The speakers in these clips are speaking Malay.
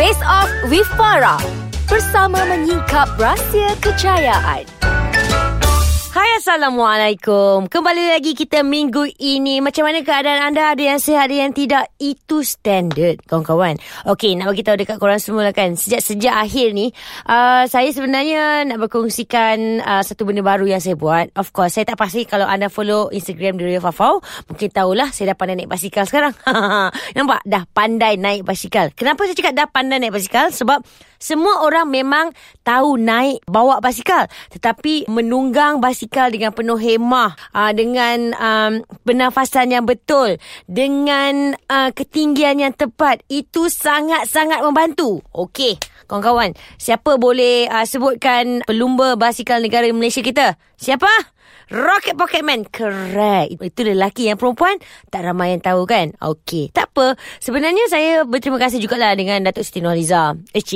Face Off with Farah bersama menyingkap rahsia kejayaan. Hai Assalamualaikum. Kembali lagi kita minggu ini. Macam mana keadaan anda? Ada yang sihat Ada yang tidak? Itu standard Kawan-kawan. Okey nak bagi tahu dekat korang semua lah kan. Sejak-sejak akhir ni uh, Saya sebenarnya Nak berkongsikan uh, Satu benda baru yang saya buat. Of course Saya tak pasti Kalau anda follow Instagram Rio Fafau Mungkin tahulah Saya dah pandai naik basikal sekarang. Nampak? Dah pandai naik basikal. Kenapa saya cakap dah pandai naik basikal? Sebab Semua orang memang Tahu naik Bawa basikal. Tetapi Menunggang basikal basikal dengan penuh hemah uh, dengan um, pernafasan yang betul dengan uh, ketinggian yang tepat itu sangat-sangat membantu. Okey kawan-kawan siapa boleh uh, sebutkan pelumba basikal negara Malaysia kita siapa Rocket Pocket Man. Correct. Itu lelaki yang perempuan. Tak ramai yang tahu kan? Okey. Tak apa. Sebenarnya saya berterima kasih jugalah dengan Datuk Siti Nurhaliza. Eh,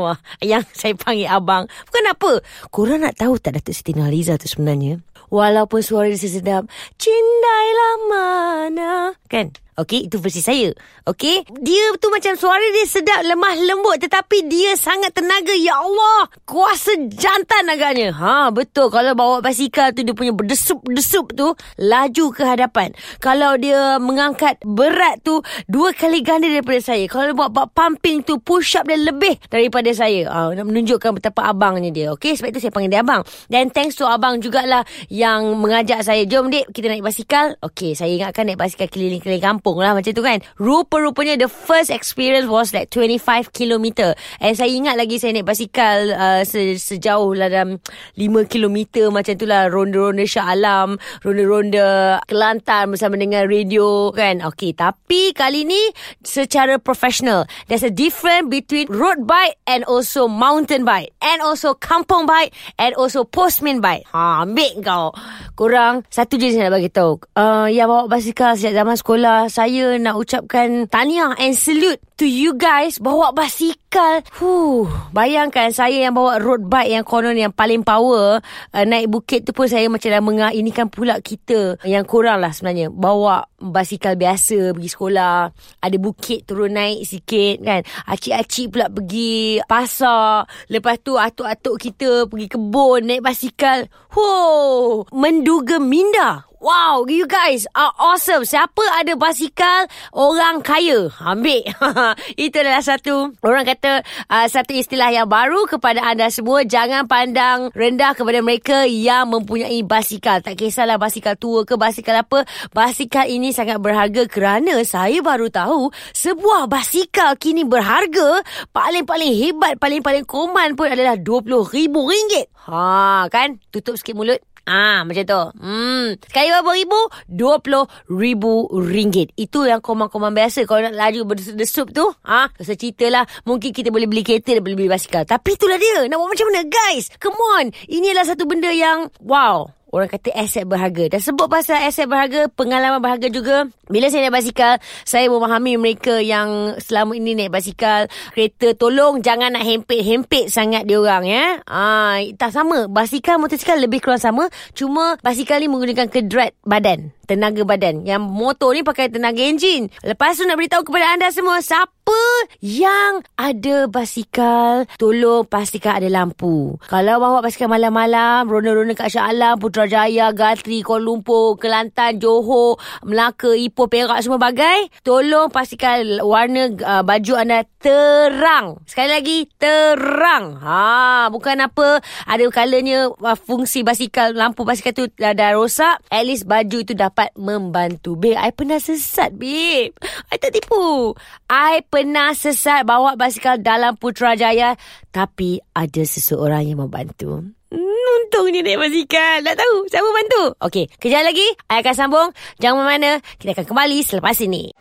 yang saya panggil abang. Bukan apa. Korang nak tahu tak Datuk Siti Nurhaliza tu sebenarnya? Walaupun suara dia sedap. Cindailah mana. Kan? Okey, itu versi saya. Okey, dia tu macam suara dia sedap, lemah lembut tetapi dia sangat tenaga. Ya Allah, kuasa jantan agaknya. Ha, betul. Kalau bawa basikal tu dia punya berdesup-desup tu laju ke hadapan. Kalau dia mengangkat berat tu dua kali ganda daripada saya. Kalau dia buat pumping tu push up dia lebih daripada saya. Ha, nak menunjukkan betapa abangnya dia. Okey, sebab itu saya panggil dia abang. Dan thanks to abang jugalah yang mengajak saya. Jom dek, kita naik basikal. Okey, saya ingatkan naik basikal keliling-keliling kampung kampung lah macam tu kan. Rupa-rupanya the first experience was like 25 km. And saya ingat lagi saya naik basikal uh, se- sejauh lah dalam 5 km macam tu lah. Ronda-ronda Shah Alam, ronda-ronda Kelantan bersama dengan radio kan. Okay, tapi kali ni secara professional. There's a difference between road bike and also mountain bike. And also kampung bike and also postman bike. Ha, ambil kau. Korang, satu je saya nak bagi tahu. Uh, yang bawa basikal sejak zaman sekolah, saya nak ucapkan tahniah and salute to you guys. Bawa basikal. Huh, bayangkan saya yang bawa road bike yang konon yang paling power uh, naik bukit tu pun saya macam dah mengah ini kan pula kita. Yang kurang lah sebenarnya. Bawa basikal biasa pergi sekolah. Ada bukit turun naik sikit kan? Acik-acik pula pergi pasar. Lepas tu atuk-atuk kita pergi kebun naik basikal. Huh, menduga minda Wow, you guys are awesome. Siapa ada basikal, orang kaya. Ambil. Itu adalah satu, orang kata, uh, satu istilah yang baru kepada anda semua. Jangan pandang rendah kepada mereka yang mempunyai basikal. Tak kisahlah basikal tua ke basikal apa. Basikal ini sangat berharga kerana saya baru tahu sebuah basikal kini berharga paling-paling hebat, paling-paling koman pun adalah RM20,000. Ha, kan? Tutup sikit mulut. Ah, macam tu. Hmm. Sekali berapa ribu? Dua puluh ribu ringgit. Itu yang komang-komang biasa. Kalau nak laju berdesup tu. Ah, ha? cerita lah. Mungkin kita boleh beli kereta dan boleh beli basikal. Tapi itulah dia. Nak buat macam mana? Guys, come on. Ini adalah satu benda yang wow. Orang kata aset berharga. Dan sebut pasal aset berharga, pengalaman berharga juga. Bila saya naik basikal, saya memahami mereka yang selama ini naik basikal. Kereta tolong jangan nak hempit-hempit sangat dia orang ya. Ah, tak sama. Basikal motosikal lebih kurang sama. Cuma basikal ni menggunakan kedrat badan tenaga badan. Yang motor ni pakai tenaga enjin. Lepas tu nak beritahu kepada anda semua, siapa yang ada basikal, tolong pastikan ada lampu. Kalau bawa basikal malam-malam, ronda-ronda kat Shah Alam, Putrajaya, Gatri, Kuala Lumpur, Kelantan, Johor, Melaka, Ipoh, Perak, semua bagai, tolong pastikan warna uh, baju anda terang. Sekali lagi, terang. Ha, bukan apa, ada kalanya uh, fungsi basikal, lampu basikal tu dah, dah rosak, at least baju tu dah dapat membantu. Babe, I pernah sesat, babe. I tak tipu. I pernah sesat bawa basikal dalam Putrajaya. Tapi ada seseorang yang membantu. Hmm, untungnya naik basikal. Tak tahu siapa bantu. Okey, kejap lagi. I akan sambung. Jangan mana Kita akan kembali selepas ini.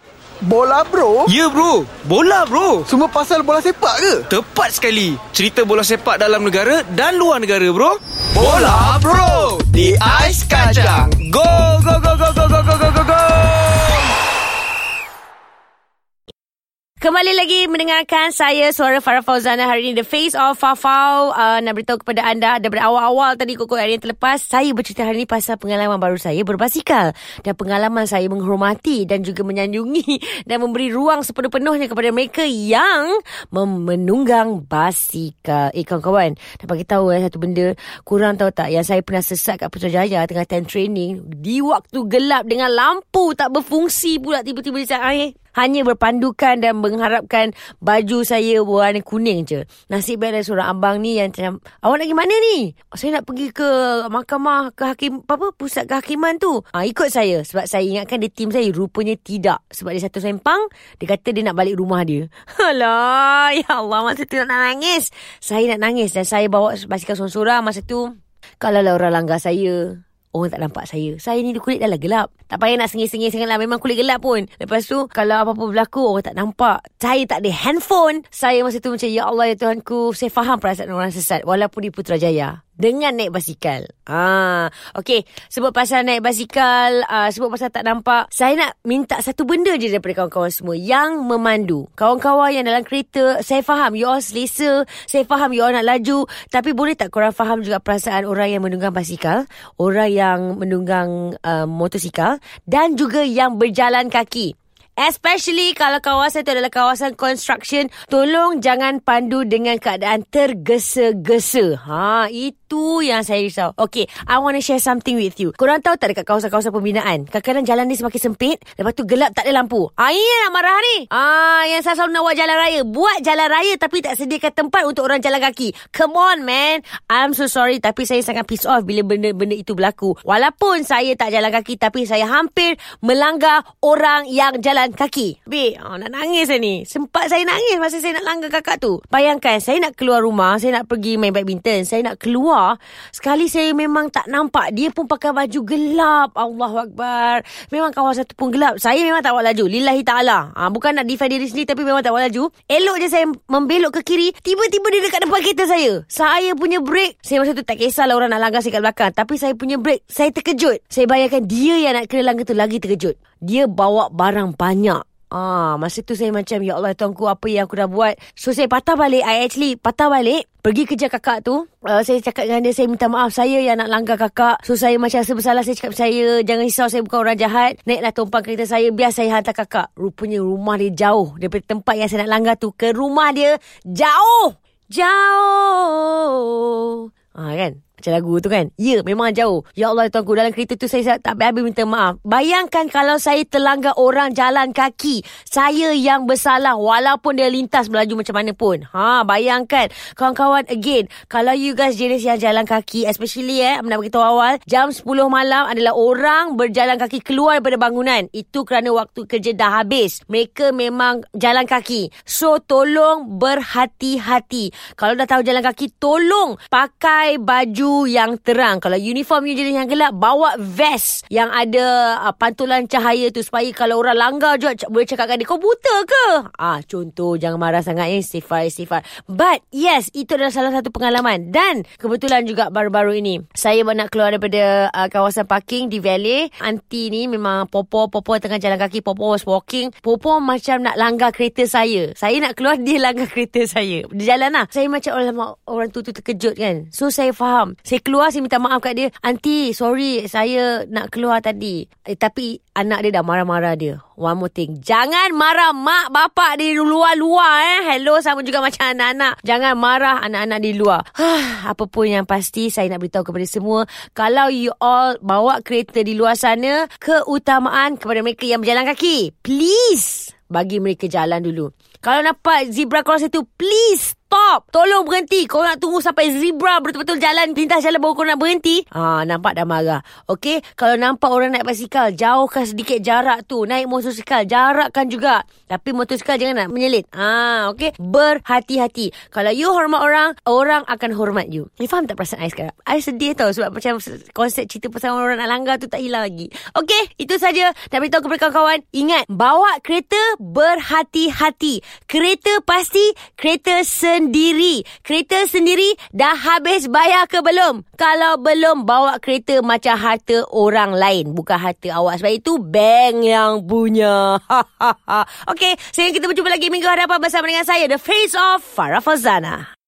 Bola bro? Ya bro, bola bro. Semua pasal bola sepak ke? Tepat sekali. Cerita bola sepak dalam negara dan luar negara bro. Bola bro di Ais Kacang. Go go go go go go Kembali lagi mendengarkan saya suara Farah Fauzana hari ini The Face of Fafau uh, nak beritahu kepada anda daripada awal-awal tadi koko hari yang terlepas saya bercerita hari ini pasal pengalaman baru saya berbasikal. Dan pengalaman saya menghormati dan juga menyanjungi dan memberi ruang sepenuh-penuhnya kepada mereka yang menunggang basikal. Eh kawan-kawan, nak bagi tahu eh satu benda kurang tahu tak? Yang saya pernah sesat kat Putrajaya tengah time training di waktu gelap dengan lampu tak berfungsi pula tiba-tiba di saat air hanya berpandukan dan mengharapkan baju saya warna kuning je. Nasib baik ada seorang abang ni yang macam, awak nak pergi mana ni? Saya nak pergi ke mahkamah ke hakim, apa, pusat kehakiman tu. Ha, ikut saya. Sebab saya ingatkan dia tim saya. Rupanya tidak. Sebab dia satu sempang, dia kata dia nak balik rumah dia. Alah, ya Allah, masa tu nak nangis. Saya nak nangis dan saya bawa basikal sorang-sorang masa tu. Kalau lah orang langgar saya, Orang tak nampak saya. Saya ni kulit dah lah gelap. Tak payah nak sengih-sengih sangat lah. Memang kulit gelap pun. Lepas tu, kalau apa-apa berlaku, orang tak nampak. Saya tak ada handphone. Saya masa tu macam, Ya Allah, Ya Tuhanku. Saya faham perasaan orang sesat. Walaupun di Putrajaya dengan naik basikal. Ah, okey, sebut pasal naik basikal, uh, sebut pasal tak nampak. Saya nak minta satu benda je daripada kawan-kawan semua yang memandu. Kawan-kawan yang dalam kereta, saya faham you all selesa, saya faham you all nak laju, tapi boleh tak korang faham juga perasaan orang yang menunggang basikal, orang yang menunggang uh, motosikal dan juga yang berjalan kaki. Especially kalau kawasan itu adalah kawasan construction, tolong jangan pandu dengan keadaan tergesa-gesa. Ha, itu yang saya risau. Okay, I want to share something with you. Korang tahu tak dekat kawasan-kawasan pembinaan, kadang-kadang jalan ni semakin sempit, lepas tu gelap tak ada lampu. Ah, ini nak marah ni. Ah, yang saya selalu nak buat jalan raya. Buat jalan raya tapi tak sediakan tempat untuk orang jalan kaki. Come on, man. I'm so sorry tapi saya sangat pissed off bila benda-benda itu berlaku. Walaupun saya tak jalan kaki tapi saya hampir melanggar orang yang jalan kaki. Bi, oh, nak nangis ni. Sempat saya nangis masa saya nak langgar kakak tu. Bayangkan, saya nak keluar rumah, saya nak pergi main badminton, saya nak keluar. Sekali saya memang tak nampak. Dia pun pakai baju gelap. Allah Akbar. Memang kawasan tu pun gelap. Saya memang tak buat laju. Lillahi ta'ala. Ha, bukan nak defend diri sendiri, tapi memang tak buat laju. Elok je saya membelok ke kiri. Tiba-tiba dia dekat depan kereta saya. Saya punya break. Saya masa tu tak kisahlah orang nak langgar saya kat belakang. Tapi saya punya break. Saya terkejut. Saya bayangkan dia yang nak kena langgar tu lagi terkejut dia bawa barang banyak. Ah, masa tu saya macam ya Allah tuanku apa yang aku dah buat. So saya patah balik. I actually patah balik. Pergi kerja kakak tu. Uh, saya cakap dengan dia saya minta maaf saya yang nak langgar kakak. So saya macam rasa bersalah saya cakap saya jangan risau saya bukan orang jahat. Naiklah tumpang kereta saya biar saya hantar kakak. Rupanya rumah dia jauh daripada tempat yang saya nak langgar tu ke rumah dia jauh. Jauh. Ah kan? Macam lagu tu kan? Ya memang jauh. Ya Allah tuanku Dalam kereta tu saya tak habis minta maaf. Bayangkan kalau saya terlanggar orang jalan kaki Saya yang bersalah Walaupun dia lintas melaju macam mana pun. Ha bayangkan. Kawan-kawan again Kalau you guys jenis yang jalan kaki Especially eh Nak beritahu awal Jam 10 malam adalah orang berjalan kaki keluar daripada bangunan. Itu kerana waktu kerja dah habis. Mereka memang jalan kaki. So tolong berhati-hati. Kalau dah tahu jalan kaki Tolong pakai baju yang terang. Kalau uniform you jenis yang gelap, bawa vest yang ada uh, pantulan cahaya tu supaya kalau orang langgar juga boleh cakap dia, kau buta ke? Ah, contoh jangan marah sangat ya, sifar sifar. But yes, itu adalah salah satu pengalaman dan kebetulan juga baru-baru ini saya nak keluar daripada uh, kawasan parking di Valley. Aunty ni memang popo popo tengah jalan kaki, popo was walking. Popo macam nak langgar kereta saya. Saya nak keluar dia langgar kereta saya. Dia jalan lah. Saya macam orang orang tu tu terkejut kan. So saya faham. Saya keluar Saya minta maaf kat dia. Aunty sorry Saya nak keluar tadi. Eh, Tapi Anak dia dah marah-marah dia. One more thing. Jangan marah mak bapak di luar-luar eh. Hello sama juga macam anak-anak. Jangan marah anak-anak di luar. Apa pun yang pasti Saya nak beritahu kepada semua Kalau you all Bawa kereta di luar sana Keutamaan kepada mereka yang berjalan kaki Please Bagi mereka jalan dulu. Kalau nampak zebra cross itu Please stop. Tolong berhenti. Kau nak tunggu sampai zebra betul-betul jalan pintas jalan baru kau nak berhenti. Ah, nampak dah marah. Okey, kalau nampak orang naik basikal, jauhkan sedikit jarak tu. Naik motosikal, jarakkan juga. Tapi motosikal jangan nak menyelit. Ah, okey. Berhati-hati. Kalau you hormat orang, orang akan hormat you. You faham tak perasaan I sekarang? I sedih tau sebab macam konsep cerita pasal orang nak langgar tu tak hilang lagi. Okey, itu saja. Dan beritahu kepada kawan-kawan, ingat, bawa kereta berhati-hati. Kereta pasti, kereta sendiri sendiri. Kereta sendiri dah habis bayar ke belum? Kalau belum, bawa kereta macam harta orang lain. Bukan harta awak. Sebab itu bank yang punya. Okey, sehingga kita berjumpa lagi minggu hadapan bersama dengan saya, The Face of Farah Fazana.